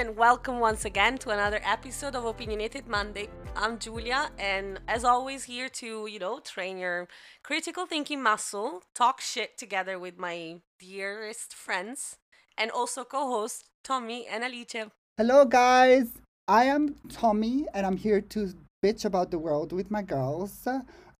and welcome once again to another episode of Opinionated Monday. I'm Julia, and as always, here to, you know, train your critical thinking muscle, talk shit together with my dearest friends, and also co host Tommy and Alice. Hello, guys. I am Tommy, and I'm here to bitch about the world with my girls.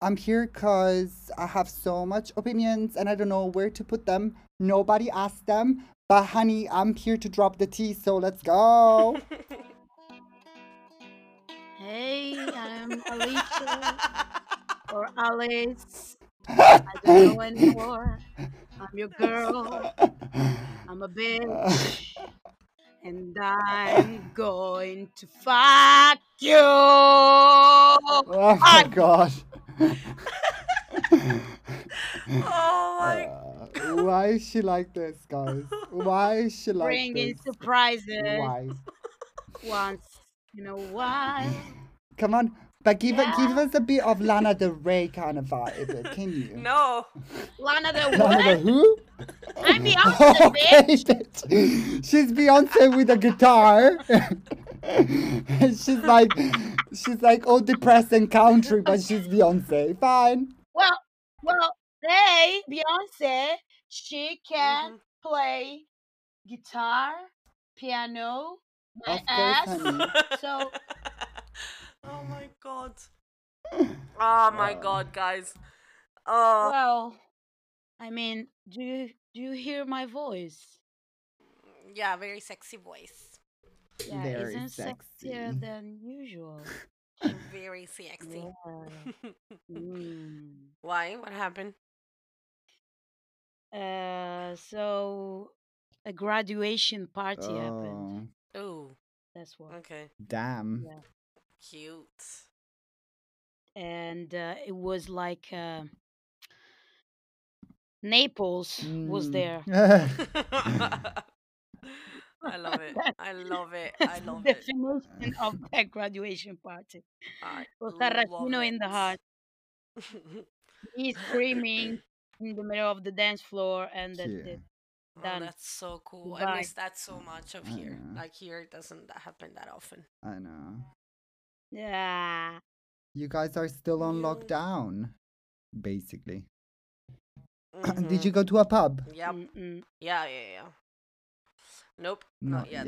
I'm here because I have so much opinions and I don't know where to put them. Nobody asked them, but honey, I'm here to drop the tea, so let's go. Hey, I'm Alicia or Alice. I don't know anymore. I'm your girl. I'm a bitch. And I'm going to fuck you. oh my gosh. Oh my Uh, why is she like this, guys? Why is she like Bringing this? surprises Why? once in a while. Come on, but give Yeah. give us a bit of Lana Del Rey kind of vibe, can you? No. Lana Del Lana what? who? I'm Beyonce, okay, bitch. She's Beyonce with a guitar. She's like, she's like all depressed and country, but she's Beyonce. Fine. Well, well, they Beyonce, she can Mhm. play guitar, piano, my Of ass. honey. So oh my god. Oh my Uh. god, guys. Oh, well, I mean, do you do you hear my voice? yeah, very sexy voice. Yeah, Very isn't sexy. sexier than usual. Very sexy. Yeah. Mm. Why? What happened? Uh, so a graduation party happened. Oh, Oh, That's what. okay. damn. Yeah. Cute. And uh, it was like uh, Naples was Mm. there. I love it. I love it. I love it. definition of that graduation party. I With Tarantino in the heart. He's screaming in the middle of the dance floor, and that's it. Oh, that's so cool. I Goodbye. miss that so much of I here. know. Like here, it doesn't happen that often. I know. Yeah. You guys are still on Yeah. lockdown, basically. Did Mhm. you go to a pub? Yep. Mm-mm. Yeah, yeah, yeah. Nope. Not, yet.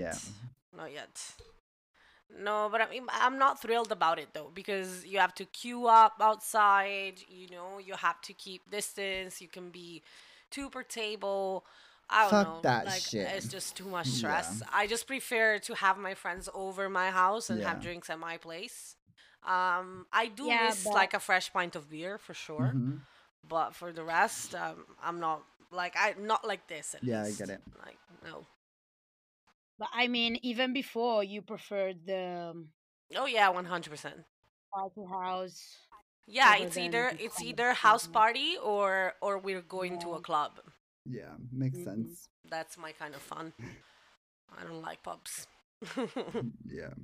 Not yet. No, but I mean, I'm not thrilled about it though because you have to queue up outside. You know, you have to keep distance. You can be two per table. I don't Fuck know. that like shit. it's just too much Yeah. stress. I just prefer to have my friends over my house and have drinks at my place. Um, I do Yeah, miss but- like a fresh pint of beer for sure, Mhm. but for the rest, um, I'm not like I not like this. At Yeah, I get it. Like no. But I mean, even before you preferred the Oh yeah, one hundred percent. party house. Yeah, it's either it's either house party or or we're going to a club. Yeah, makes Mhm. sense. That's my kind of fun. I don't like pubs. Yeah.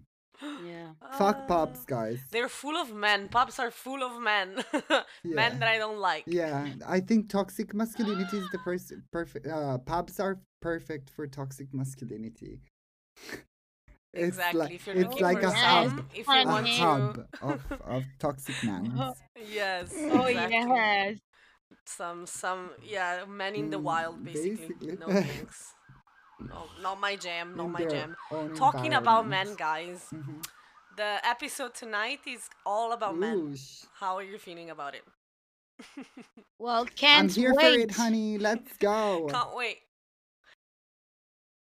Yeah. Fuck pubs, Ah, guys. They're full of men. Pubs are full of men. Yeah. Men that I don't like. Yeah, I think toxic masculinity is the pers- perfect. Uh, pubs are perfect for toxic masculinity. It's Exactly. like if you're it's looking like for a Yes, hub, if honey. you a to, hub of of toxic mans. yes. Oh exactly. yes. Some some yeah, men in the Mm, wild basically. basically. No thanks. No, not my jam. Not in my jam. Talking about men, environment. guys. Mhm. The episode tonight is all about men. How are you feeling about it? Well, can't wait. I'm here wait. for it, honey. Let's go. Can't wait.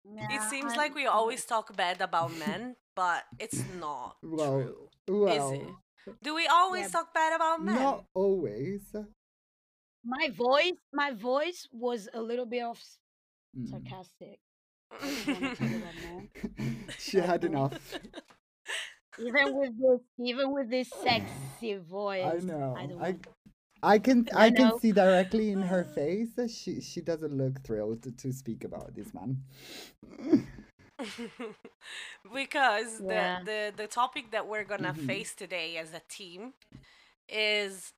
It Yeah, seems I'm- like we always talk bad about men, but it's not Well, true. Well, it? Do we always Yeah. talk bad about men? not always. my voice. My voice was a little bit of s- Mm. sarcastic. wanna talk about men. she had enough. Even with this, even with this sexy voice. I know. I don't I, want- I can I I can know. see directly in her face that she she doesn't look thrilled to, to speak about this man. because Yeah. the, the the topic that we're gonna Mhm. face today as a team is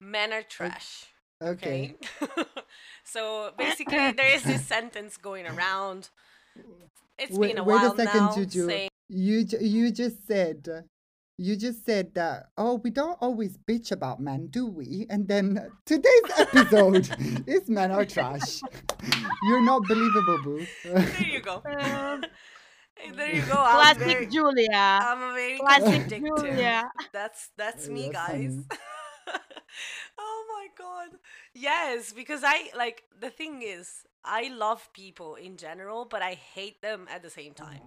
men are trash. Okay. Okay. so basically, there is this sentence going around. it's wait, been a wait while a second, now. Juju. Saying... You you just said you just said that oh we don't always bitch about men do we? And then today's episode is men are trash. You're not believable boo. There you go. Um, there you go I'm classic very, julia. I'm a very classic julia. That's that's me that's guys. Oh my god. Yes because i like the thing is i love people in general but i hate them at the same time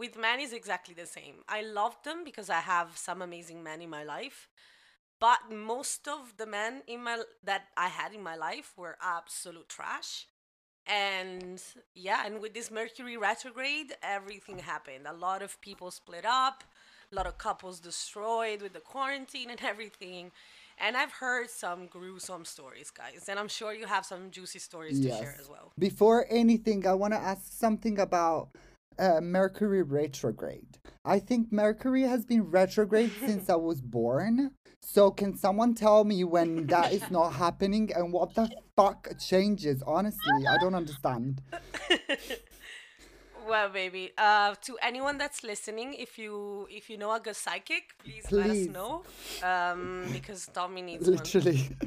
with men is exactly the same. I love them because I have some amazing men in my life. But most of the men in my that I had in my life were absolute trash. And yeah, and with this Mercury retrograde, everything happened. A lot of people split up, a lot of couples destroyed with the quarantine and everything. And I've heard some gruesome stories, guys. And I'm sure you have some juicy stories yes. to share as well. Before anything, I want to ask something about uh, Mercury retrograde. I think Mercury has been retrograde since I was born. So can someone tell me when that is not happening and what the fuck changes? Honestly, I don't understand. well, baby, uh, to anyone that's listening, if you if you know a good psychic, please, please. let us know. Um, because Tommy needs literally.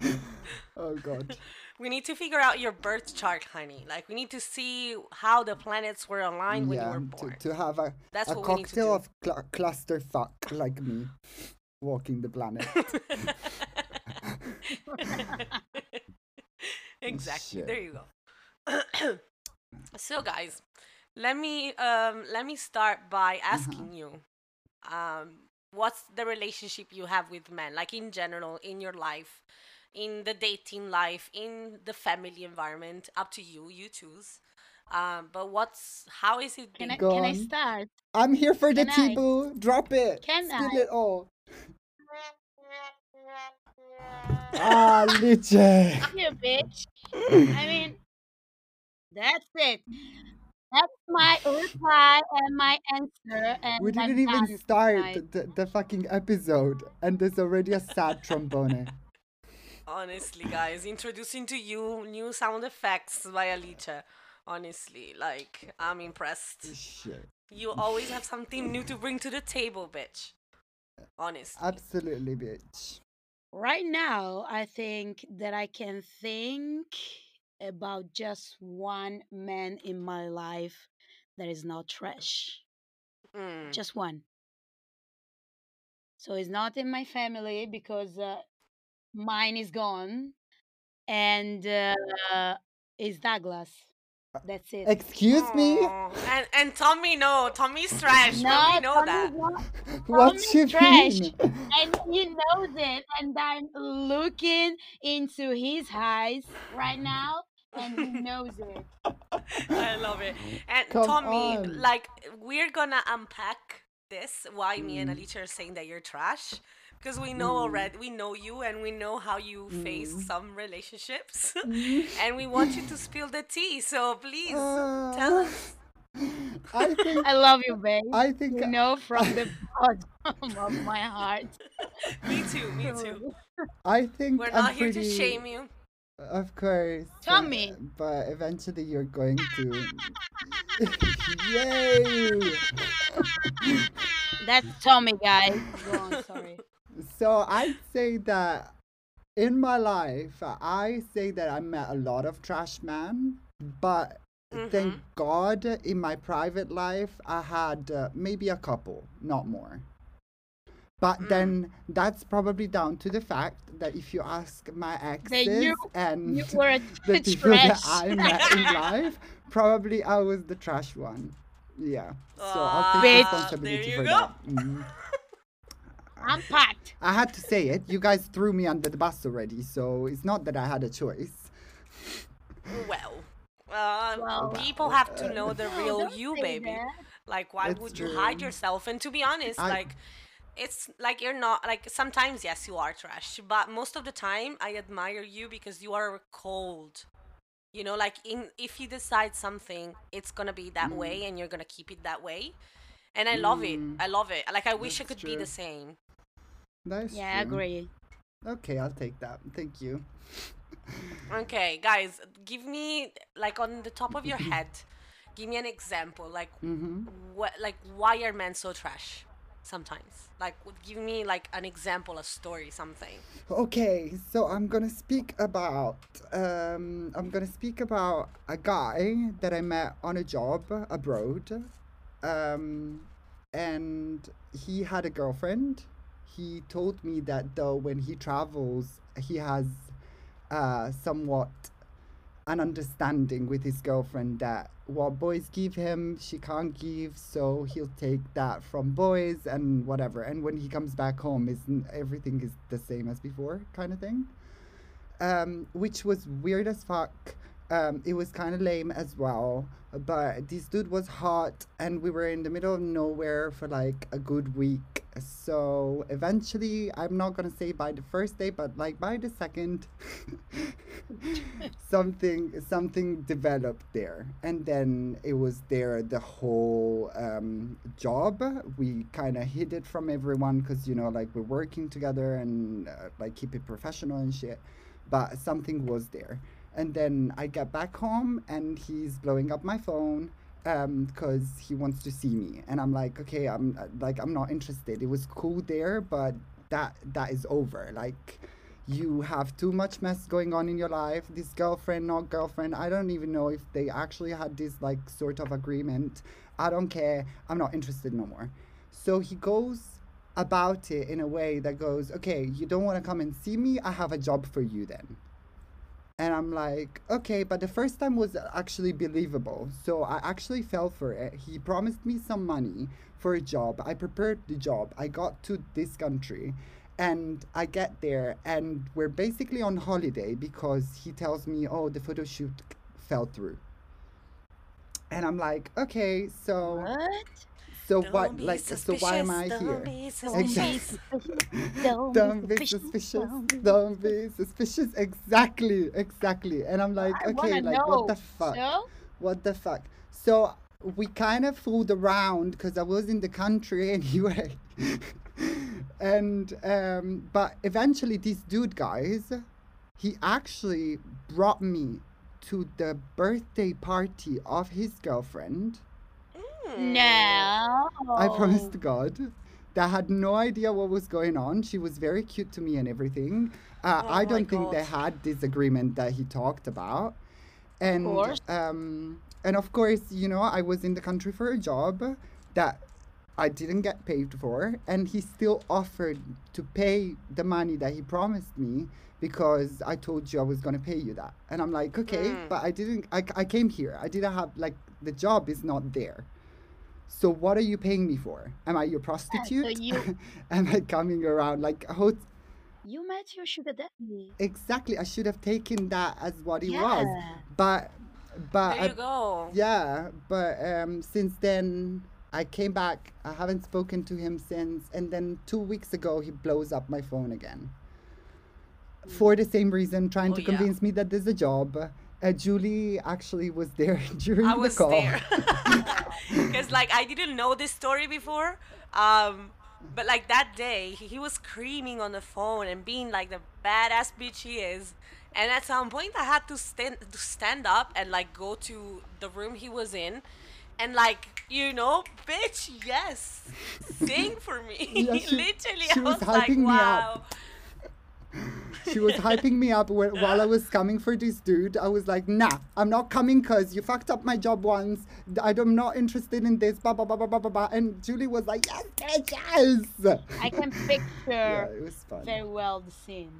oh god we need to figure out your birth chart, honey. Like we need to see how the planets were aligned when you were born. To, to have a That's a cocktail of cl- cluster fuck like me, walking the planet. exactly. Shit. There you go. so, guys, let me um let me start by asking uh-huh. you, um, what's the relationship you have with men, like in general in your life in the dating life, in the family environment. Up to you, you choose. Um, but what's how is it? Can I, can I start? I'm here for can the Tibu. Drop it. Can Steal I? it all. ah, liche. You bitch. I mean, that's it. That's my reply and my answer. And we didn't even start the, the fucking episode, and there's already a sad trombone. Honestly, guys, introducing to you new sound effects by Alice. Honestly, like I'm impressed. Shit. You always have something new to bring to the table, bitch. Honestly. Absolutely, bitch. Right now, I think that I can think about just one man in my life that is not trash. Mm. Just one. So it's not in my family because uh, mine is gone, and uh, is Douglas. Uh, That's it. Excuse me. And and Tommy, no, Tommy's trash. No, we know Tommy's that. Not, What's Tommy's trash, mean? and he knows it. And I'm looking into his eyes right now, and he knows it. I love it. And Come Tommy, on. like, we're gonna unpack this. Why me and mm. Alicia are saying that you're trash because we know mm. already we know you and we know how you mm. face some relationships mm. and we want you to spill the tea so please uh, tell us I think I love you, babe. I think you know from the bottom of my heart. me too, me too. I think we're not I'm here pretty... to shame you. Of course. Tell but, me. But eventually you're going to. Yay! That's Tommy, guys. Go on, sorry. So I'd say that in my life, I say that I met a lot of trash men, but mm-hmm. thank God in my private life, I had uh, maybe a couple, not more. But mm. then that's probably down to the fact that if you ask my exes you, and you the people that I met in life, probably I was the trash one. Yeah. So I'll take responsibility for go. that. Mm. I'm packed. I had to say it. You guys threw me under the bus already, so it's not that I had a choice. Well, uh, well people have to know the real you, baby. That. Like, why it's would true. you hide yourself? And to be honest, I... like, it's like you're not like sometimes yes you are trash but most of the time i admire you because you are cold you know like in if you decide something it's gonna be that mm. way and you're gonna keep it that way and i love mm. it i love it like i wish That's i could true. be the same that's yeah, true. I agree. Okay, I'll take that. Thank you. okay, guys, give me like on the top of your head, give me an example. Like Mm-hmm. what? Like why are men so trash? Sometimes, like would give me like an example, a story, something. Okay, so I'm gonna speak about um, I'm gonna speak about a guy that I met on a job abroad, um, and he had a girlfriend. He told me that though when he travels, he has uh, somewhat an understanding with his girlfriend that what boys give him, she can't give, so he'll take that from boys and whatever. And when he comes back home, is everything is the same as before, kind of thing. Um, which was weird as fuck. Um, it was kind of lame as well, but this dude was hot, and we were in the middle of nowhere for like a good week. So eventually, I'm not gonna say by the first day, but like by the second, something something developed there, and then it was there the whole um, job. We kind of hid it from everyone because you know, like we're working together and uh, like keep it professional and shit. But something was there and then I get back home and he's blowing up my phone because um, he wants to see me. And i'm like okay i'm like i'm not interested. It was cool there but that that is over. Like you have too much mess going on in your life. This girlfriend not girlfriend i don't even know if they actually had this like sort of agreement. I don't care. I'm not interested no more. So he goes about it in a way that goes okay you don't want to come and see me? I have a job for you then and I'm like, okay, but the first time was actually believable. So I actually fell for it. He promised me some money for a job. I prepared the job. I got to this country and I get there and we're basically on holiday because he tells me, oh, the photo shoot fell through. And I'm like, okay, so. What? So Don't what? be Like, so why am I here? don't be Exactly. Don't Don't be suspicious. Don't be- suspicious. Exactly. Exactly. And I'm like, I okay, like what the fuck? So? What the fuck? So we kind of fooled around because I was in the country anyway. and um, but eventually, this dude, guys, he actually brought me to the birthday party of his girlfriend. No. I promised to God. That had no idea what was going on. She was very cute to me and everything. Uh, Oh I don't think they had this agreement that he talked about. And course. um and of course, you know, I was in the country for a job that I didn't get paid for and he still offered to pay the money that he promised me because I told you I was going to pay you that. And I'm like, okay, Mm. but I didn't I, I came here. I didn't have like the job is not there. So what are you paying me for? Am I your prostitute? you- Am I coming around like how You met your sugar daddy. exactly? I should have taken that as what he yeah. was, but but There I- go. yeah, but um, since then I came back. I haven't spoken to him since, and then two weeks ago he blows up my phone again. For the same reason, trying Oh, to yeah. convince me that there's a job. Uh, Julie actually was there during I the was call. there because like I didn't know this story before. Um, but like that day, he, was screaming on the phone and being like the badass bitch he is. And at some point, I had to stand to stand up and like go to the room he was in, and like you know, bitch, yes, sing for me. Yeah, she- Literally, she I was was, like, wow. Up. she was hyping me up wh- while I was coming for this dude. I was like, nah, I'm not coming because you fucked up my job once. I'm not interested in this. Blah, blah, blah, blah, blah, blah, blah. And Julie was like, yes, bitch, yes. I can picture yeah, it was fun. very well the scene.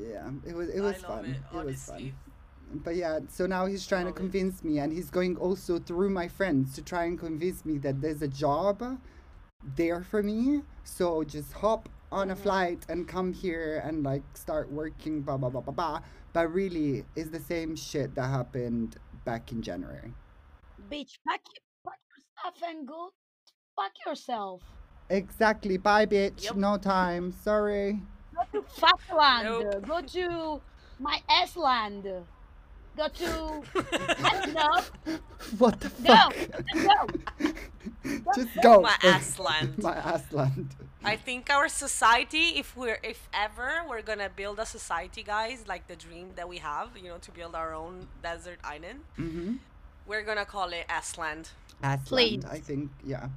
Yeah, it was it I was love fun. it, It, was fun. But yeah, so now he's trying to convince me, and he's going also through my friends to try and convince me that there's a job there for me. So just hop on a flight and come here and like start working, blah blah blah blah blah. But really, it's the same shit that happened back in January. Bitch, pack, pack your stuff and go fuck yourself. Exactly. Bye, bitch. Yep. No time. Sorry. Go to Fatland. Nope. Go to my ass land. Go to. I don't. What the Go. fuck? Go. Just go. My ass land. my ass land. I think our society, if we're if ever we're gonna build a society, guys, like the dream that we have, you know, to build our own desert island, Mm-hmm. we're gonna call it Asland. Asland, I think. Yeah,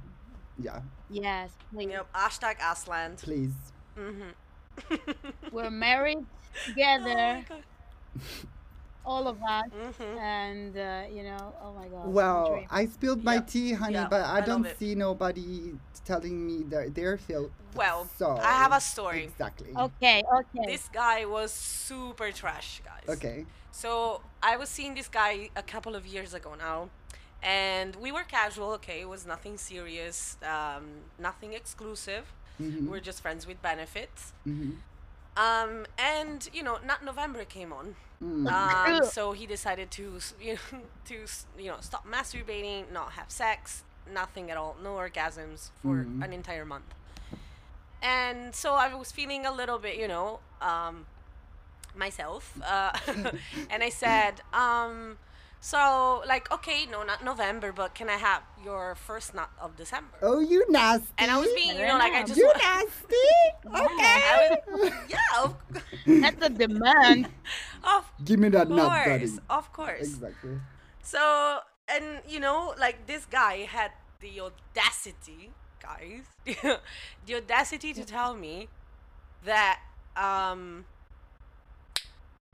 yeah. Yes, please. Yep. Hashtag Asland. Please. Mm-hmm. we're married together. Oh all of us mm-hmm. and uh, you know oh my god well i spilled my tea honey but i, I don't see nobody telling me that they're filled well so i have a story. Exactly. Okay okay. This guy was super trash guys. Okay. So i was seeing this guy a couple of years ago now and we were casual okay? It was nothing serious um, nothing exclusive. Mm-hmm. we are just friends with benefits. Mm-hmm. Um, and you know nut november came on Mm. Um, so he decided to, you know, to you know, stop masturbating, not have sex, nothing at all, no orgasms for mm. an entire month. And so I was feeling a little bit, you know, um, myself, uh, and I said, um, so, like, okay, no, Nut November, but can I have your first nut of December? Oh, you nasty. And I was being, you know, like, I just. You nasty? okay. Was, yeah. That's a demand. of Give me that course, nut, daddy. Of course. Exactly. So, and, you know, like, this guy had the audacity, guys, the audacity to tell me that, um,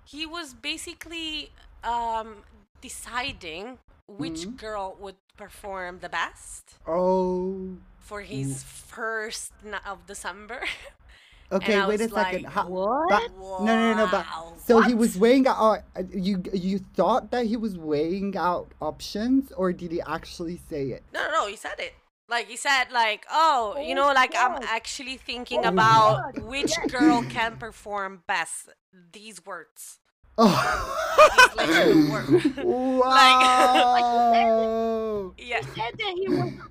he was basically um deciding which mm-hmm. girl would perform the best. Oh. For his first night of December. Okay, wait a second. Like, How, what? But, wow. No, no, no, but so what? he was weighing out. Uh, you you thought that he was weighing out options, or did he actually say it? No, no, no. He said it. Like he said, like, oh, oh you know, like God. I'm actually thinking oh about which girl can perform best. These words. Oh. wow. like, yeah. He said that he was.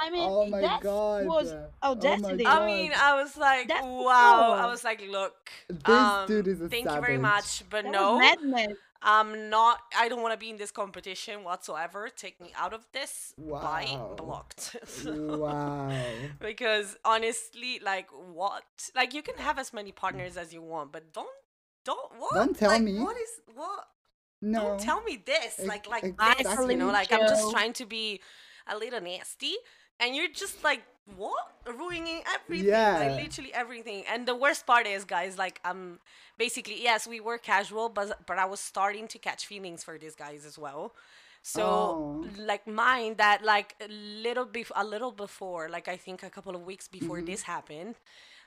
I mean, oh my that god, was audacity. Oh I mean, I was like, That's wow. Cool. I was like, look, this um, dude is a Thank savage. you very much, but that no. I'm not. I don't want to be in this competition whatsoever. Take me out of this. Wow. Bye. Blocked. wow. Because honestly, like, what? Like, you can have as many partners as you want, but don't don't what? Don't tell like, me. What is what? No. Don't tell me this. Like like exactly. this, you know, like I'm just trying to be a little nasty and you're just like what ruining everything yeah. like literally everything and the worst part is guys like um basically yes we were casual but but i was starting to catch feelings for these guys as well so oh. like mine that like a little bef- a little before like i think a couple of weeks before mm-hmm. this happened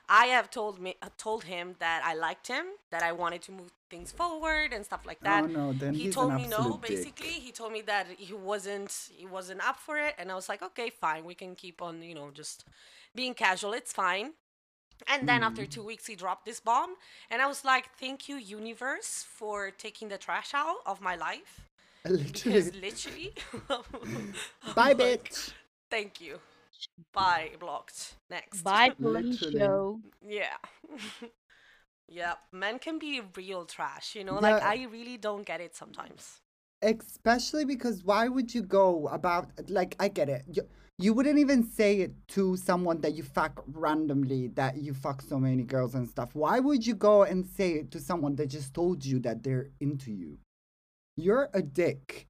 I have told me uh, told him that I liked him, that I wanted to move things forward and stuff like that. Oh no, then he he's told an me no. dick. Basically, he told me that he wasn't he wasn't up for it, and I was like, okay, fine, we can keep on, you know, just being casual. It's fine. And then mm. after two weeks, he dropped this bomb, and I was like, thank you, universe, for taking the trash out of my life. Literally. Because literally. Bye, bitch. Thank you. Bye, blocked. Next. Bye, Felicio. Yeah. yeah, men can be real trash, you know? Yeah. Like, I really don't get it sometimes. Especially because why would you go about, like, I get it. You, you wouldn't even say it to someone that you fuck randomly, that you fuck so many girls and stuff. Why would you go and say it to someone that just told you that they're into you? You're a dick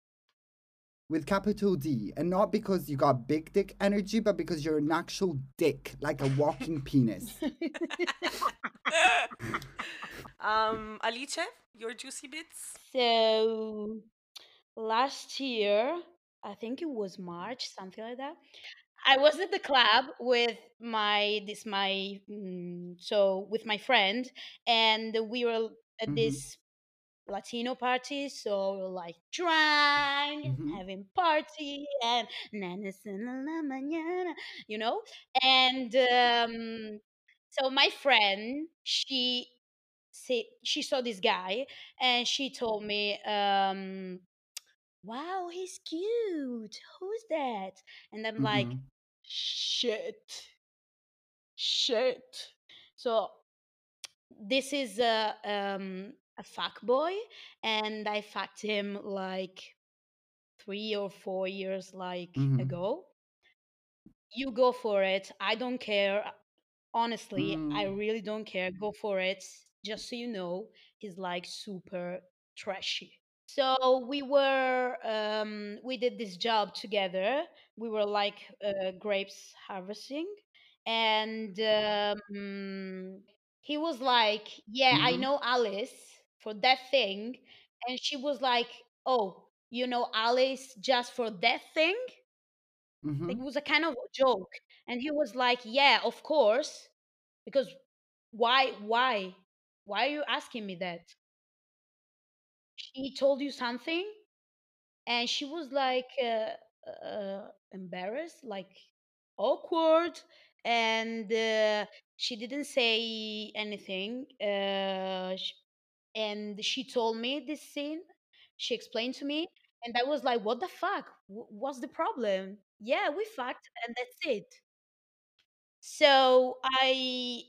with capital D, and not because you got big dick energy, but because you're an actual dick, like a walking penis. um, Alice, your juicy bits. So last year, I think it was March, something like that. I was at the club with my this my mm, so with my friend, and we were at mm-hmm. this Latino parties, so like drunk, mm-hmm. having party, and you know. And um, so my friend, she see, she saw this guy, and she told me, um, "Wow, he's cute. Who's that?" And I'm mm-hmm. like, "Shit, shit." So this is a um, a fuck boy, and I fucked him like three or four years like mm-hmm. ago. You go for it. I don't care. Honestly, mm. I really don't care. Go for it. Just so you know, he's like super trashy. So we were um, we did this job together. We were like uh, grapes harvesting, and um, he was like, "Yeah, mm-hmm. I know Alice for that thing," and she was like, "Oh, you know Alice just for that thing." Mm-hmm. It was a kind of joke, and he was like, "Yeah, of course, because why, why, why are you asking me that?" She told you something, and she was like uh, uh, embarrassed, like awkward, and uh, she didn't say anything. Uh, sh- and she told me this scene. She explained to me, and I was like, "What the fuck? What's the problem?" Yeah, we fucked, and that's it. So I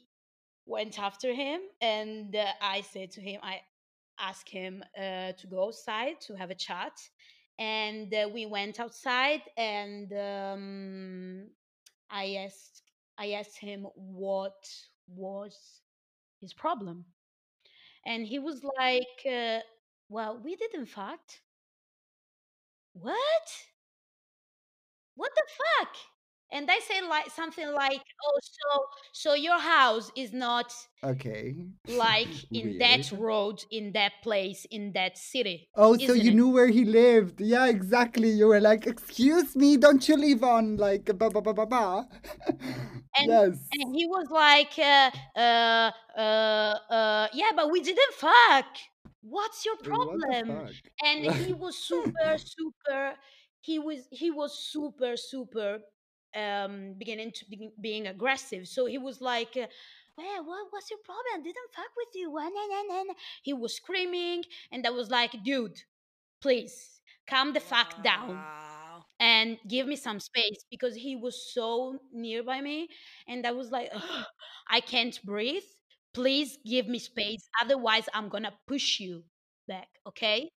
went after him, and uh, I said to him, I asked him uh, to go outside to have a chat and uh, we went outside and um, i asked i asked him what was his problem and he was like uh, well we did in fact what? What the fuck and I said like something like, "Oh, so so your house is not okay like in that road, in that place, in that city." Oh, so you it? knew where he lived? Yeah, exactly. You were like, "Excuse me, don't you live on like ba ba ba ba ba?" and, yes. And he was like, uh, uh, uh, uh, "Yeah, but we didn't fuck." What's your problem? And he was super, super. He was he was super, super um, beginning to be, being aggressive. So he was like, uh, well, what, what's your problem? I didn't fuck with you. He was screaming, and I was like, dude, please calm the fuck down and give me some space because he was so nearby me, and I was like, I can't breathe. Please give me space, otherwise I'm gonna push you back, okay?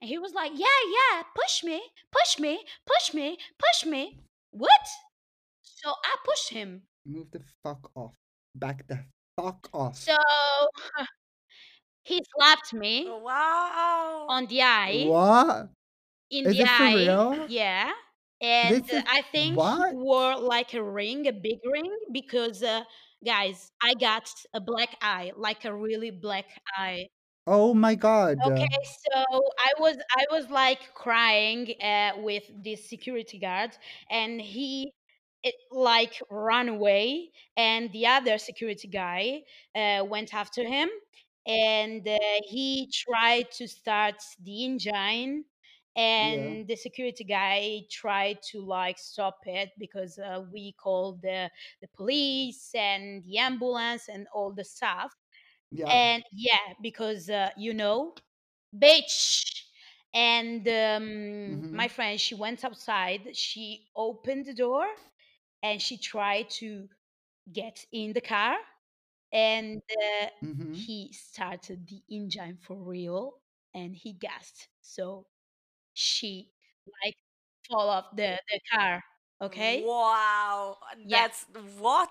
And he was like, Yeah, yeah, push me, push me, push me, push me. What? So I pushed him. Move the fuck off. Back the fuck off. So he slapped me. Oh, wow. On the eye. What? In Is the eye. Yeah. And is, I think what? he wore like a ring, a big ring, because uh, guys, I got a black eye, like a really black eye. Oh my god. Okay, so I was I was like crying uh, with this security guard and he it like ran away and the other security guy uh, went after him and uh, he tried to start the engine and yeah. the security guy tried to like stop it because uh, we called the the police and the ambulance and all the stuff yeah. and yeah because uh, you know bitch and um, mm-hmm. my friend she went outside she opened the door and she tried to get in the car and uh, mm-hmm. he started the engine for real and he gasped so she like fall off the, the car okay wow that's yeah. what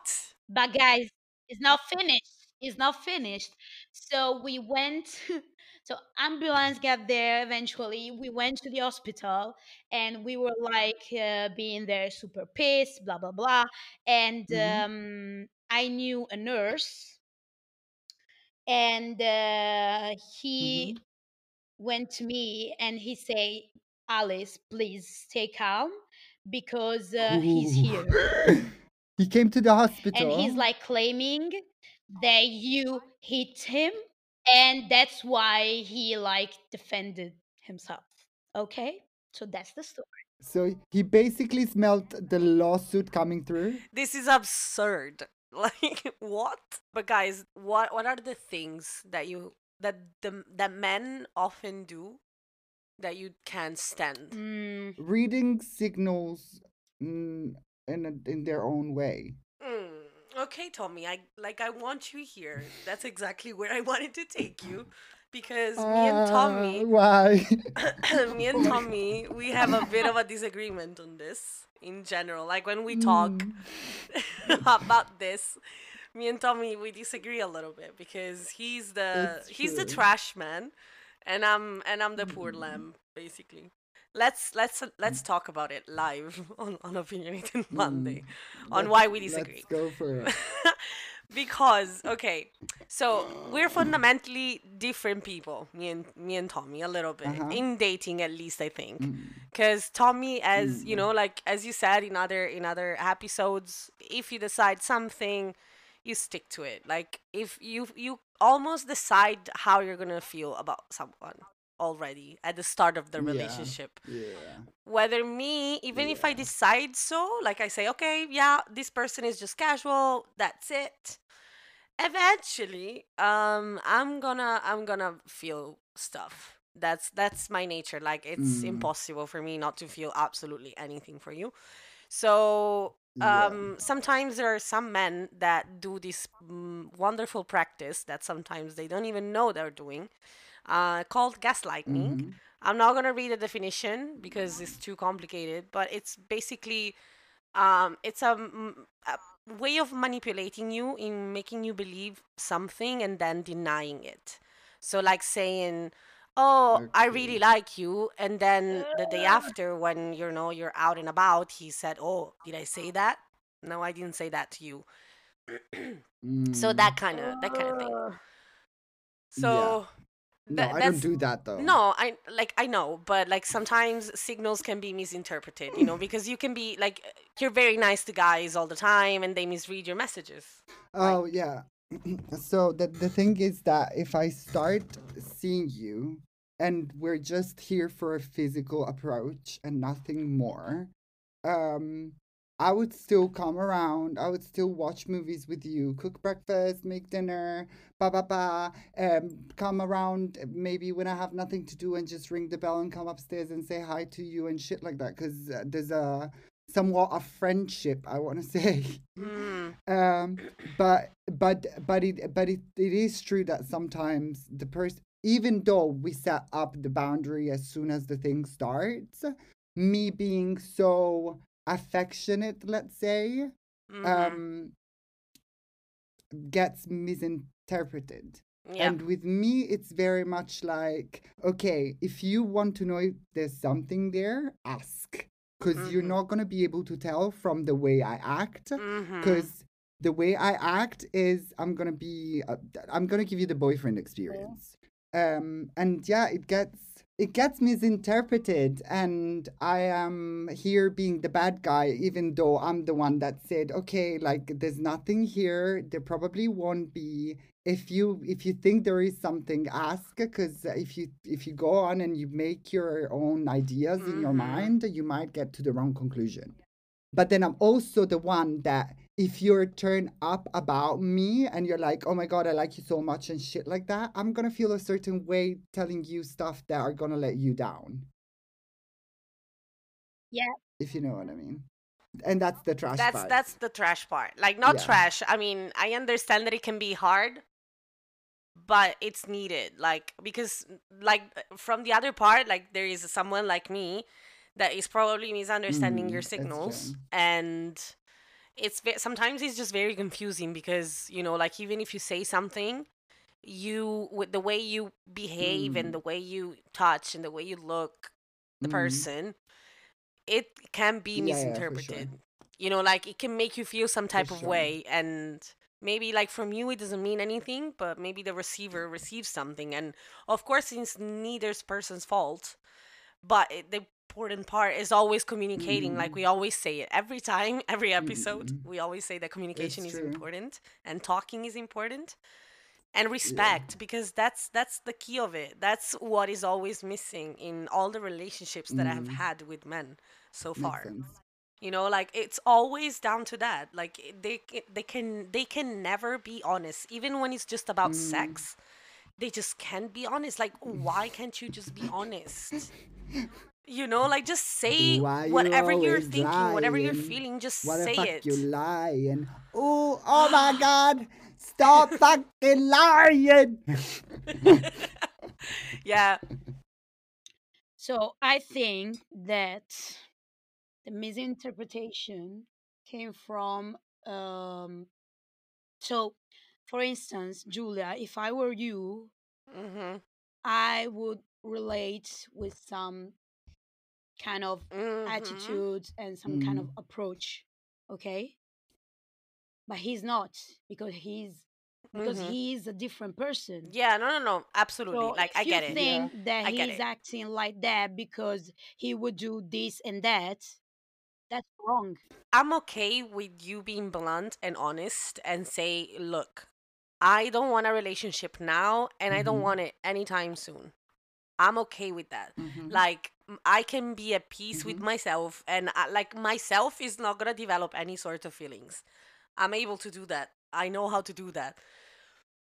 but guys it's not finished it's not finished so we went So ambulance got there eventually. We went to the hospital and we were like uh, being there super pissed, blah blah blah. And mm-hmm. um, I knew a nurse, and uh, he mm-hmm. went to me and he said, "Alice, please stay calm because uh, he's here." he came to the hospital, and he's like claiming that you hit him and that's why he like defended himself okay? So that's the story. So he basically smelled the lawsuit coming through? This is absurd. Like what? But guys what what are the things that you that the that men often do that you can't stand? Mm. reading signals mm, in a, in their own way. Okay, Tommy. I like. I want you here. That's exactly where I wanted to take you, because uh, me and Tommy. Uh, why? me and Tommy, we have a bit of a disagreement on this in general. Like when we talk mm. about this, me and Tommy we disagree a little bit because he's the he's the trash man, and I'm and I'm the poor lamb, basically. Let's let's let's talk about it live on on Opinionated Monday on why we disagree. Let's go for it. because okay, so we're fundamentally different people. Me and me and Tommy a little bit uh-huh. in dating, at least I think. Because mm. Tommy, as mm. you know, like as you said in other in other episodes, if you decide something, you stick to it. Like if you you almost decide how you're gonna feel about someone already at the start of the relationship. Yeah. yeah. Whether me, even yeah. if I decide so, like I say, okay, yeah, this person is just casual, that's it. Eventually, um, I'm gonna I'm gonna feel stuff. That's that's my nature. Like it's mm. impossible for me not to feel absolutely anything for you. So um yeah. sometimes there are some men that do this mm, wonderful practice that sometimes they don't even know they're doing uh, called gaslighting. Mm-hmm. I'm not gonna read the definition because it's too complicated, but it's basically um, it's a, a way of manipulating you in making you believe something and then denying it. So like saying, "Oh, okay. I really like you," and then the day after, when you know you're out and about, he said, "Oh, did I say that? No, I didn't say that to you." mm. So that kind of that kind of thing. So no, I don't do that though. No, I like I know, but like sometimes signals can be misinterpreted, you know, because you can be like you're very nice to guys all the time and they misread your messages. Oh yeah. so the the thing is that if I start seeing you and we're just here for a physical approach and nothing more, um I would still come around. I would still watch movies with you, cook breakfast, make dinner, ba ba ba. Um, come around maybe when I have nothing to do and just ring the bell and come upstairs and say hi to you and shit like that. Cause uh, there's a somewhat a friendship, I want to say. Mm. um, but but but it but it, it is true that sometimes the person, even though we set up the boundary as soon as the thing starts, me being so affectionate, let's say, mm-hmm. um, gets misinterpreted. Yeah. And with me, it's very much like, okay, if you want to know if there's something there, ask. Because mm-hmm. you're not going to be able to tell from the way I act. Because mm-hmm. the way I act is, I'm going to be, uh, I'm going to give you the boyfriend experience. Um, and yeah, it gets it gets misinterpreted and i am here being the bad guy even though i'm the one that said okay like there's nothing here there probably won't be if you if you think there is something ask because if you if you go on and you make your own ideas mm-hmm. in your mm-hmm. mind you might get to the wrong conclusion but then i'm also the one that if you're turned up about me and you're like, oh my God, I like you so much and shit like that, I'm gonna feel a certain way telling you stuff that are gonna let you down. Yeah. If you know what I mean. And that's the trash that's, part. That's the trash part. Like, not yeah. trash. I mean, I understand that it can be hard, but it's needed. Like, because, like, from the other part, like, there is someone like me that is probably misunderstanding mm, your signals and it's sometimes it's just very confusing because you know like even if you say something you with the way you behave mm. and the way you touch and the way you look the mm. person it can be yeah, misinterpreted yeah, sure. you know like it can make you feel some type for of sure. way and maybe like from you it doesn't mean anything but maybe the receiver receives something and of course it's neither person's fault but it, the important part is always communicating mm-hmm. like we always say it every time every episode mm-hmm. we always say that communication is important and talking is important and respect yeah. because that's that's the key of it that's what is always missing in all the relationships that mm-hmm. i have mm-hmm. had with men so far you know like it's always down to that like they they can they can never be honest even when it's just about sex mm. they just can't be honest like why can't you just be honest You know, like just say Why whatever you are thinking, lying? whatever you're feeling, just Why say the fuck it. You lying? Oh, oh my God! Stop fucking lying! yeah. So I think that the misinterpretation came from um so for instance julia if i were you mm-hmm. I would relate with some kind of Mhm. attitude and some kind of Mm. approach. Okay. But he's not because he's because Mhm. he's a different person. Yeah, no, no, no, absolutely. So like if I you get it. think that I he's acting like that because he would do this and that, that's wrong. I'm okay with you being blunt and honest and say, look, I don't want a relationship now and I don't Mhm. want it anytime soon. I'm okay with that. Mhm. Like I can be at peace with Mhm. myself and I, like myself is not to develop any sort of feelings. I'm able to do that. I know how to do that.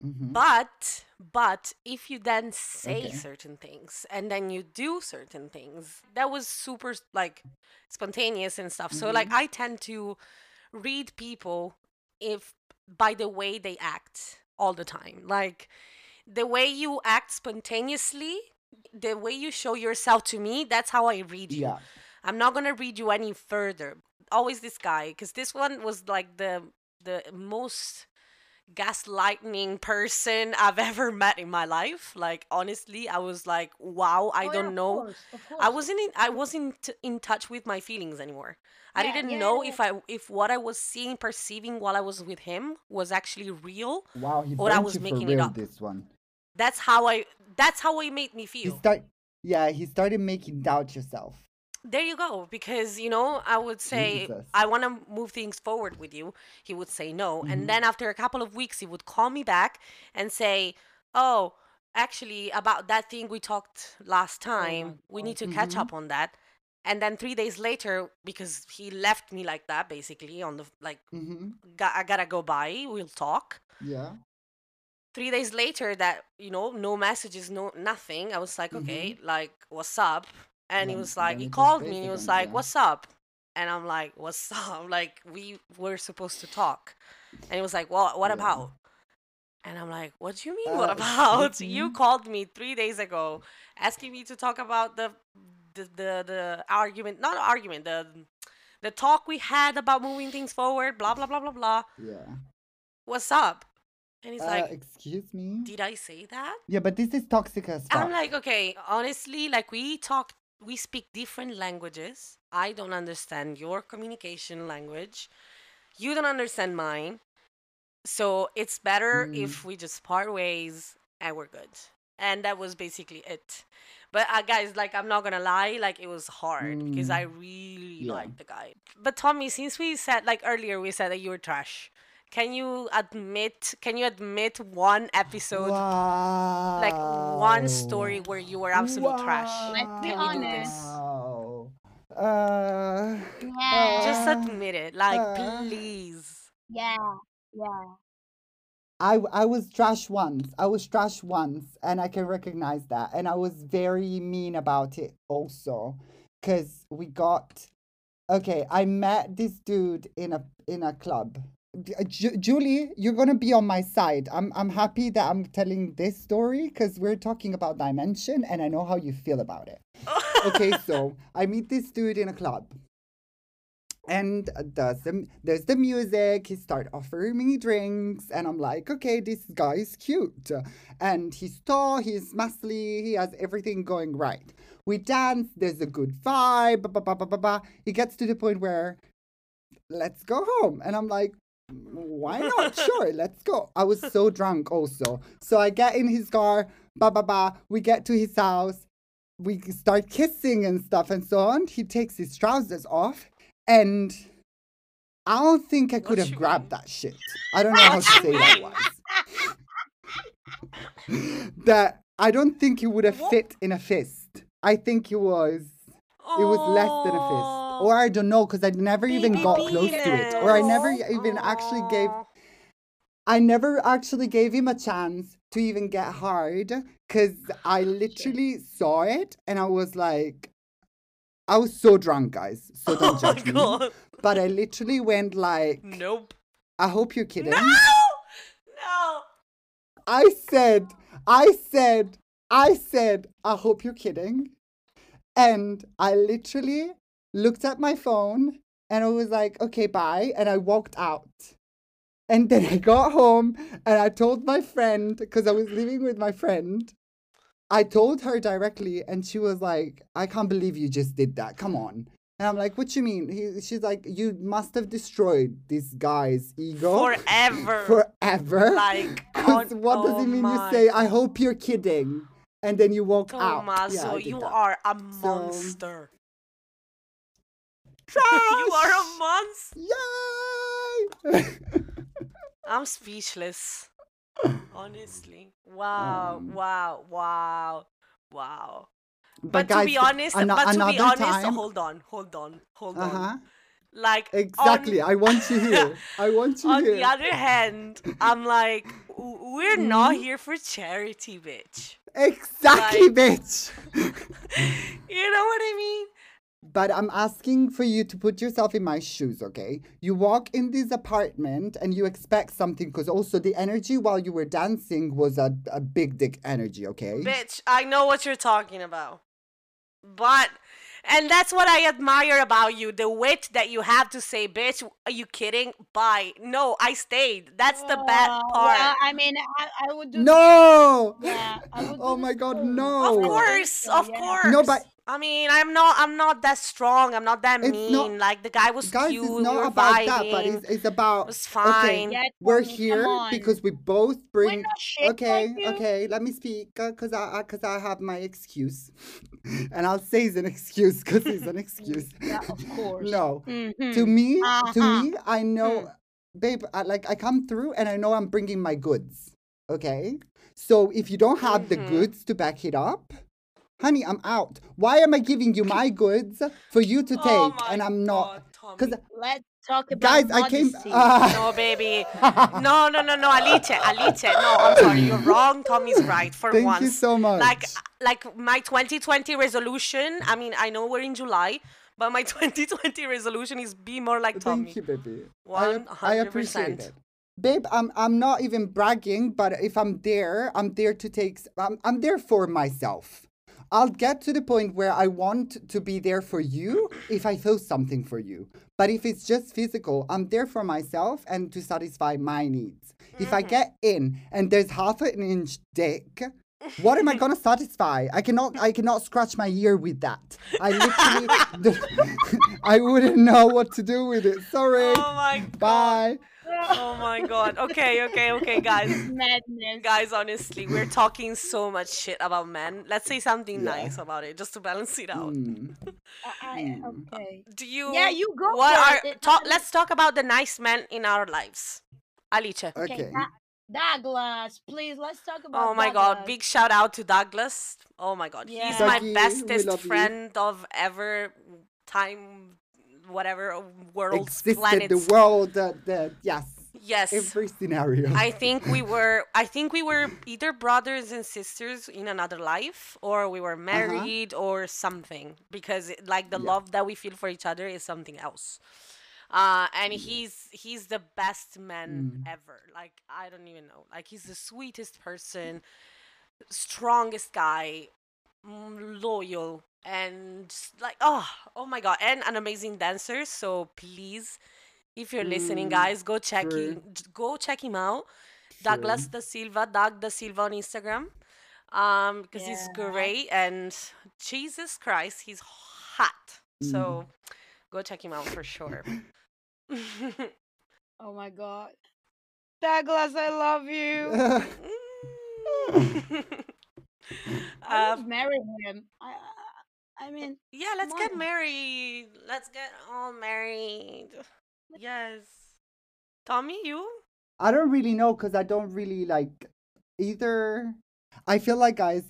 Mhm. But but if you then say Okay. certain things and then you do certain things, that was super like spontaneous and stuff. So like Mhm. I tend to read people if by the way they act all the time. Like the way you act spontaneously, the way you show yourself to me, that's how I read you. Yeah. I'm not gonna read you any further. Always this guy, because this one was like the the most gaslighting person I've ever met in my life. Like honestly, I was like, wow, I Oh, don't of know. course, of I wasn't in, I wasn't in touch with my feelings anymore. I Yeah, didn't yeah, know yeah. if I if what I was seeing, perceiving while I was with him was actually real. Wow, he Or I burnt was you for making it real up. this one. That's how I that's how it made me feel. He start yeah, he started making doubt yourself. There you go. Because, you know, I would say, Jesus. I want to move things forward with you. He would say no. Mhm. And then after a couple of weeks, he would call me back and say, Oh, actually, about that thing we talked last time, we need to catch Mhm. up on that. And then three days later, because he left me like that, basically, on the like, Mm-hmm. "Got- I gotta go by, we'll talk. Yeah. Three days later, that, you know, no messages, no nothing. I was like, okay, like, what's up? And he was like, he called me and he was like, yeah. what's up? And I'm like, what's up? Like, we were supposed to talk. And he was like, well, what Yeah. about? And I'm like, what do you mean, what Uh, about? excuse You called me three days ago asking me to talk about the the the, the argument, not argument, the the talk we had about moving things forward, blah blah blah blah blah. Yeah. What's up? And he's uh, like, excuse me. did I say that? Yeah, but this is toxic as fuck. I'm like, okay, honestly, like we talk, we speak different languages. I don't understand your communication language. You don't understand mine. So it's better Mm. if we just part ways and we're good. And that was basically it. But uh, guys, like I'm not gonna lie, like it was hard because Mm. I really Yeah. liked the guy. But Tommy, since we said like earlier, we said that you were trash. Can you admit? Can you admit one episode wow. like one story where you were absolute trash. Let's be Can you do this? Uh, Yeah. Just admit it, like uh. please. yeah. Yeah. I I was trash once. I was trash once, and I can recognize that. And I was very mean about it also, because we got. Okay, I met this dude in a in a club. Ju- Julie, you're gonna be on my side. I'm I'm happy that I'm telling this story because we're talking about dimension, and I know how you feel about it. Okay, so I meet this dude in a club. And does the, there's the music. He start offering me drinks, and I'm like, okay, this guy is cute, and he's tall, he's muscly, he has everything going right. We dance. There's a good vibe. Ba, ba, ba, ba, ba. It gets to the point where, let's go home, and I'm like, why not? Sure, let's go. I was so drunk also, so I get in his car. Ba ba ba. We get to his house we start kissing and stuff and so on. He takes his trousers off, and I don't think I could have grabbed mean? that shit. I don't know how to say that was. that I don't think it would have What? fit in a fist. I think it was it was less than a fist, or I don't know because I never even got close to it, or I never even actually gave. I never actually gave him a chance to even get hard because I literally saw it and I was like, I was so drunk, guys. So don't oh judge me. god. But I literally went like, Nope. I hope you're kidding. No! No! I said, I said, I said, I hope you're kidding. And I literally looked at my phone and I was like, okay, bye. And I walked out. And then I got home and I told my friend, because I was living with my friend, I told her directly, and she was like, "I can't believe you just did that. Come on." And I'm like, "What you mean?" He, she's like, "You must have destroyed this guy's ego forever, forever." Like, what oh does it mean? You say, "I hope you're kidding," and then you walk Tommaso, out. Yeah, you that. are a monster. So, you are a monster. Yay! I'm speechless. Honestly. Wow. Um, wow. Wow. Wow. But, but guys, to be honest, an- but to be honest, time... hold on, hold on, hold uh-huh. on. Like exactly, on... I want you here. I want you on here. On the other hand, I'm like, we're mm-hmm. not here for charity, bitch. Exactly, like, bitch. you know what I mean? but I'm asking for you to put yourself in my shoes, okay? You walk in this apartment and you expect something because also the energy while you were dancing was a, a big dick energy, okay? Bitch, I know what you're talking about. But and that's what I admire about you the wit that you have to say, bitch, are you kidding? Bye. No, I stayed. That's the bad part. Yeah, I mean, I, I would do. No! Yeah, oh my god, no. Of course, of yeah. course. No, but I mean, I'm not. I'm not that strong. I'm not that it's mean. Not, like the guy was guys, cute. It's not we about vibing. that, but it's, it's about. It was fine. Okay, we're here because we both bring. Okay, like okay. Let me speak because uh, I because I, I have my excuse, and I'll say it's an excuse because it's an excuse. yeah, of course. no, mm-hmm. to me, uh-huh. to me, I know, mm. babe. I, like I come through and I know I'm bringing my goods. Okay, so if you don't have mm-hmm. the goods to back it up honey, I'm out. Why am I giving you my goods for you to oh take oh and I'm not? Because let's talk about guys. I came. Uh... No, baby. No, no, no, no, Alice, Alice. No, I'm sorry, you're wrong. Tommy's right for Thank once. Thank you so much. Like, like my 2020 resolution. I mean, I know we're in July. But my 2020 resolution is be more like Tommy. Thank you, baby. One I, I appreciate it babe i'm i'm not even bragging but if i'm there i'm there to take i'm, I'm there for myself I'll get to the point where I want to be there for you if I feel something for you. But if it's just physical, I'm there for myself and to satisfy my needs. Mm-hmm. If I mm-hmm. get in and there's half an inch dick, what am I gonna satisfy? I cannot I cannot scratch my ear with that. I literally I wouldn't know what to do with it. Sorry. Oh my god. Bye oh my god. Okay, okay, okay, guys. Madness. Guys, honestly, we're talking so much shit about men. Let's say something yeah. nice about it, just to balance it out. Mm. I, okay. Do you? Yeah, you go. What are talk? Let's talk about the nice men in our lives. Alice. Okay. okay. Douglas, please let's talk about. Oh my Douglas. god! Big shout out to Douglas. Oh my god, yeah. he's my bestest friend you. of ever time whatever world existed planets. the world that, that yes yes every scenario i think we were i think we were either brothers and sisters in another life or we were uh-huh. married uh-huh. or something because like the yeah. love that we feel for each other is something else uh and he's he's the best man mm. ever like i don't even know like he's the sweetest person strongest guy loyal and like oh oh my god and an amazing dancer so please if you're mm, listening guys go check true. him go check him out true. douglas da silva doug da silva on instagram um because yeah. he's great and jesus christ he's hot mm. so go check him out for sure oh my god douglas i love you I um, marry him. I, I mean, yeah, let's get married. Let's get all married. Yes. Tommy, you? I don't really know because I don't really like either. I feel like, guys,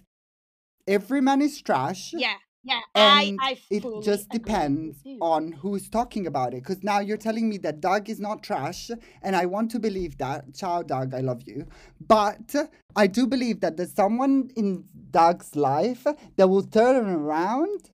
every man is trash. Yeah. Yeah, and I, I it just depends on who's talking about it. Because now you're telling me that Doug is not trash, and I want to believe that. Ciao, Doug, I love you. But I do believe that there's someone in Doug's life that will turn around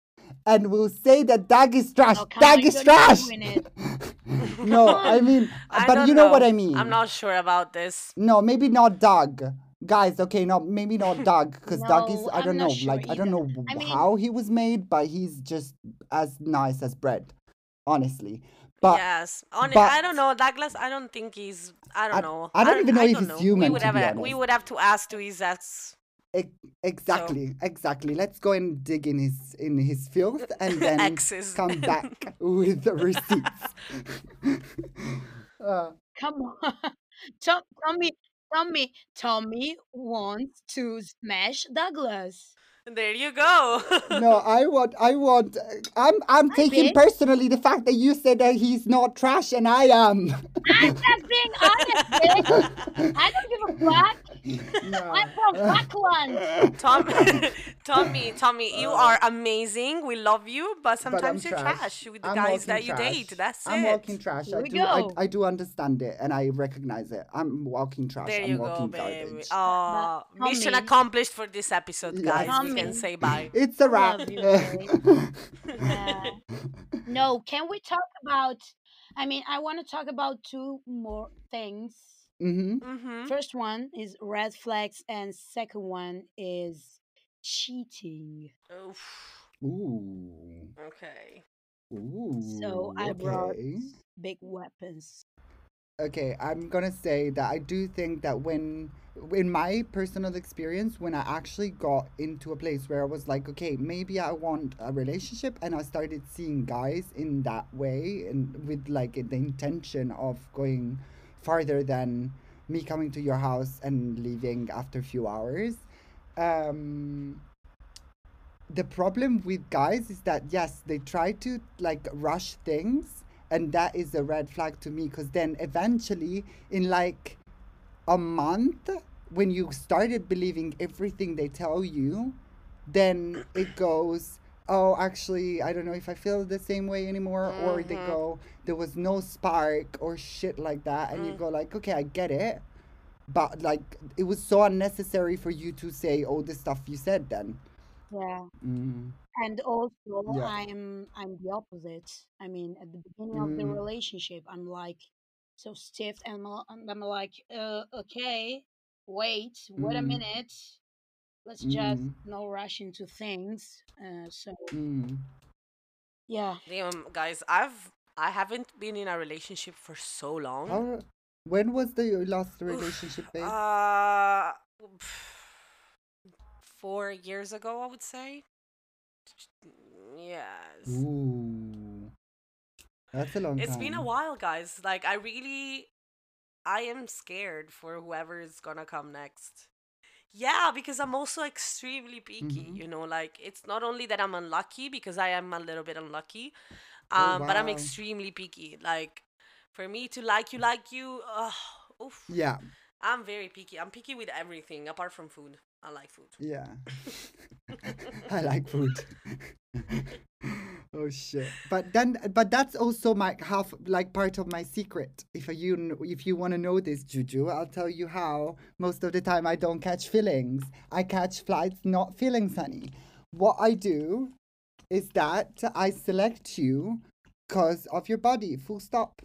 and will say that Doug is trash. Oh, Doug is trash. no, I mean, I but you know, know what I mean. I'm not sure about this. No, maybe not Doug guys okay no maybe not doug because no, doug is i I'm don't know sure like either. i don't know I mean, how he was made but he's just as nice as bread honestly but yes On, but, i don't know douglas i don't think he's i don't I, know i don't I even know if he's know. human we would have a, we would have to ask to his ex exactly, so. exactly. Let's go and dig in his in his filth and then come back with the receipts. uh, come on, Tom, Tommy, Tommy, Tommy wants to smash Douglas. There you go. no, I want, I want. I'm, I'm taking personally the fact that you said that he's not trash and I am. I'm just being honest, bitch. I don't give a fuck. No. I'm from Buckland. Tom, Tommy, Tommy, you uh, are amazing. We love you, but sometimes but you're trash. trash. with the I'm guys that you trash. date. That's I'm it. I'm walking trash. Here I do, I, I, do understand it and I recognize it. I'm walking trash. There I'm you walking go, baby. Oh, mission accomplished for this episode, guys. Yes can say bye. It's a wrap. yeah. No, can we talk about? I mean, I want to talk about two more things. Mm-hmm. Mm-hmm. First one is red flags, and second one is cheating. Oof. Ooh. Okay. Ooh. So I okay. brought big weapons okay, I'm gonna say that I do think that when, in my personal experience, when I actually got into a place where I was like, okay, maybe I want a relationship, and I started seeing guys in that way and with like the intention of going farther than me coming to your house and leaving after a few hours. Um, the problem with guys is that yes, they try to like rush things and that is a red flag to me because then eventually in like a month when you started believing everything they tell you then it goes oh actually i don't know if i feel the same way anymore mm-hmm. or they mm-hmm. go there was no spark or shit like that and mm. you go like okay i get it but like it was so unnecessary for you to say all the stuff you said then yeah mm and also Yeah. i'm i'm the opposite i mean at the beginning of the mm. relationship i'm like so stiff and I'm, I'm like uh, okay wait wait a mm. minute let's just mm. no rush into things uh, so Mm. yeah Damn, guys, I've I haven't been in a relationship for so long. How, when was the last relationship, babe? Uh, four years ago, I would say. Yes. Ooh. That's a long It's time. been a while, guys. Like I really I am scared for whoever is gonna come next. Yeah, because I'm also extremely picky, mm-hmm. you know, like it's not only that I'm unlucky because I am a little bit unlucky, oh, um, oh, wow. but I'm extremely picky. Like for me to like you like you, uh, oof. Yeah. I'm very picky. I'm picky with everything apart from food. I like food. Yeah. I like food. oh shit. But then but that's also my half like part of my secret. If you if you want to know this Juju, I'll tell you how most of the time I don't catch feelings. I catch flights not feelings, sunny. What I do is that I select you because of your body. Full stop.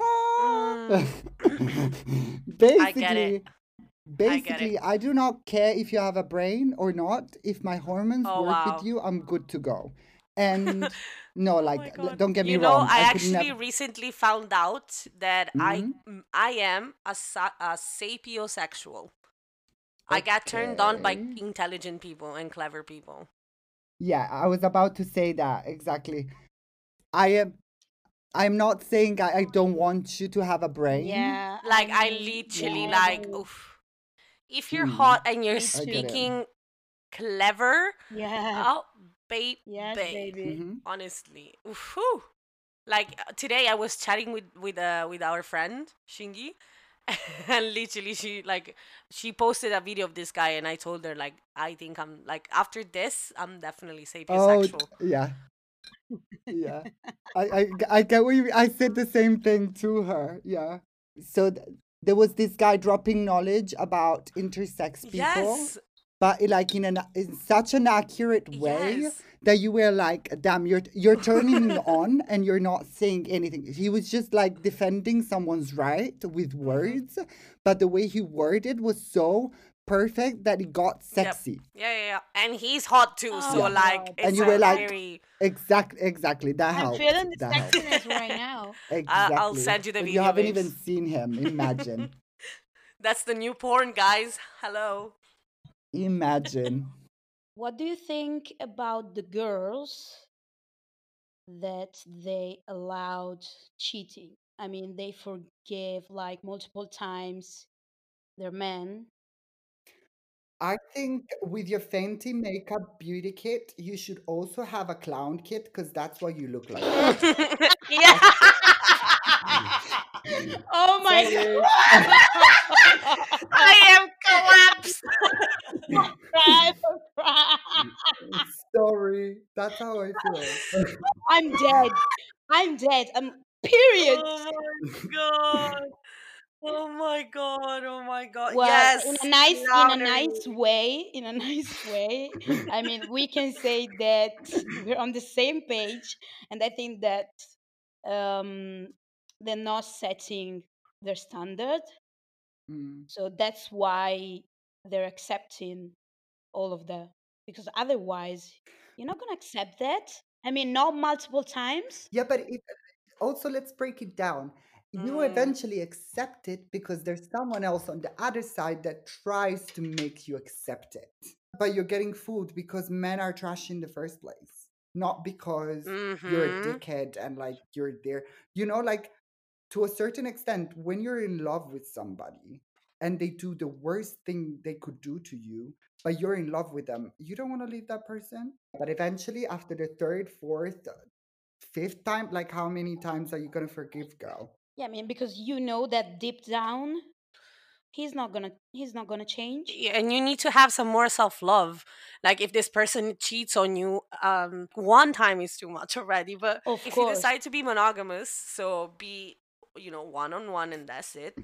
Mm. Basically, Basically, I, I, do not care if you have a brain or not. If my hormones oh, work wow. with you, I'm good to go. And no, oh like oh don't get me you wrong. know, I, I actually nev- recently found out that mm-hmm. I I am a, a sapiosexual. Okay. I get turned on by intelligent people and clever people. Yeah, I was about to say that exactly. I am I'm not saying I, I don't want you to have a brain. Yeah. Like I literally yeah. like oof if you're mm. hot and you're speaking clever, yeah, oh, babe, yes, baby, mm-hmm. honestly, Ooh, like uh, today I was chatting with with uh with our friend Shingi, and literally she like she posted a video of this guy, and I told her like I think I'm like after this I'm definitely sapiosexual. Oh, yeah. yeah, I, I I get what you. I said the same thing to her. Yeah. So th- there was this guy dropping knowledge about intersex people. Yes. But like in an in such an accurate way yes. that you were like, damn, you're you're turning me on and you're not saying anything. He was just like defending someone's right with mm-hmm. words, but the way he worded was so perfect that it got sexy. Yep. Yeah, yeah, yeah. And he's hot too, oh, so like and you were like very... exactly exactly that helped. I'm feeling the that sexiness helped. right now. Exactly. I'll send you the video. You haven't even seen him. Imagine. That's the new porn, guys. Hello. Imagine. What do you think about the girls that they allowed cheating? I mean, they forgive like multiple times their men. I think with your Fenty makeup beauty kit, you should also have a clown kit because that's what you look like. yeah. oh my Sorry. god! I am collapsed. Cry. Sorry. That's how I feel. I'm dead. I'm dead. I'm period. Oh my god. Oh my god. Oh my god. Well, yes. in a nice, in a nice way, in a nice way. I mean, we can say that we're on the same page, and I think that um, they're not setting their standard, Mm. so that's why they're accepting all of that. Because otherwise, you're not gonna accept that. I mean, not multiple times. Yeah, but it, also let's break it down. You Mm. eventually accept it because there's someone else on the other side that tries to make you accept it. But you're getting fooled because men are trash in the first place, not because you're a Mhm. dickhead and like you're there. You know, like to a certain extent, when you're in love with somebody and they do the worst thing they could do to you, but you're in love with them, you don't want to leave that person. But eventually, after the third, fourth, fifth time, like how many times are you going to forgive, girl? Yeah, I mean, because you know that deep down, he's not gonna, he's not gonna change. Yeah, and you need to have some more self-love like if this person cheats on you um one time is too much already but Of if you decide to be monogamous so be you know one on one and that's it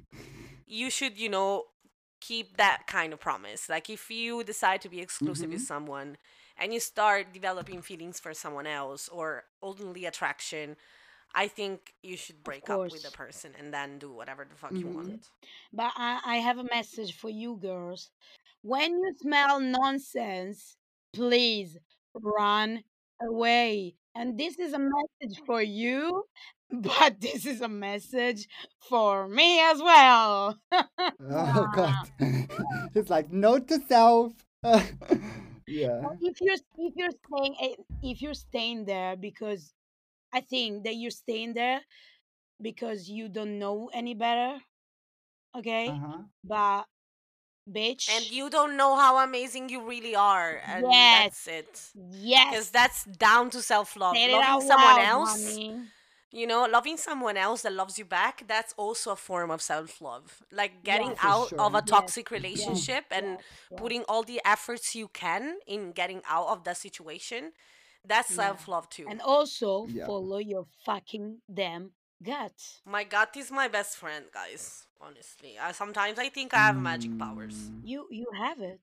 you should you know keep that kind of promise like if you decide to be exclusive with Mhm. someone and you start developing feelings for someone else or only attraction i think you should break up with the person and then do whatever the fuck you Mhm. want But I, I have a message for you girls. When you smell nonsense, please run away. And this is a message for you, but this is a message for me as well. Oh, God. it's like, note to self. yeah. If you're if you're staying eh, if you're staying there because I think that you're staying there because you don't know any better, okay? Uh-huh. But bitch, and you don't know how amazing you really are and Yes. that's it Yes. because that's down to self-love say it loving someone loud, else honey. You know loving someone else that loves you back that's also a form of self-love like getting Yes. For out of a toxic yes, relationship and yes, yes. putting all the efforts you can in getting out of that situation that's Yeah. self-love too And also Yeah. follow your fucking damn gut. my gut is my best friend guys honestly I, sometimes i think i have magic powers Mm. You you have it.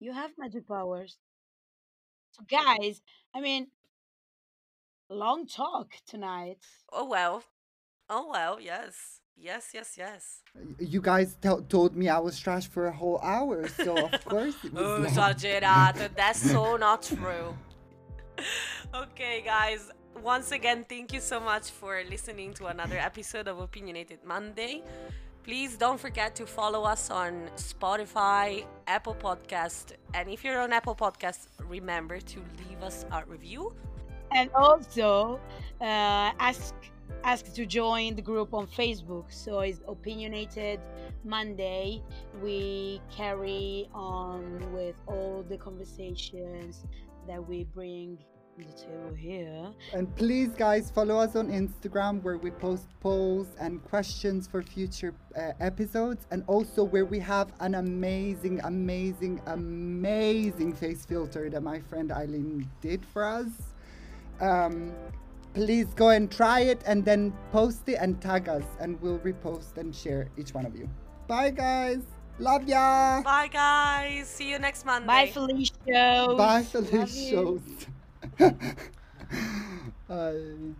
You have magic powers. So guys, I mean, long talk tonight. oh well oh well yes yes yes yes You guys to- told me I was trash for a whole hour, so of course it was Oh, long. esagerato. That's so not true. okay, guys. Once again, thank you so much for listening to another episode of Opinionated Monday. Please don't forget to follow us on Spotify, Apple Podcast, and if you're on Apple Podcast, remember to leave us a review. And also uh, ask ask to join the group on Facebook. So it's opinionated Monday. We carry on with all the conversations that we bring to the table here. And please, guys, follow us on Instagram where we post polls and questions for future uh, episodes, and also where we have an amazing, amazing, amazing face filter that my friend Eileen did for us. Um, please go and try it and then post it and tag us, and we'll repost and share each one of you. Bye, guys. Love ya. Bye, guys. See you next Monday. Bye, Felicia. Bye, Love you. Bye.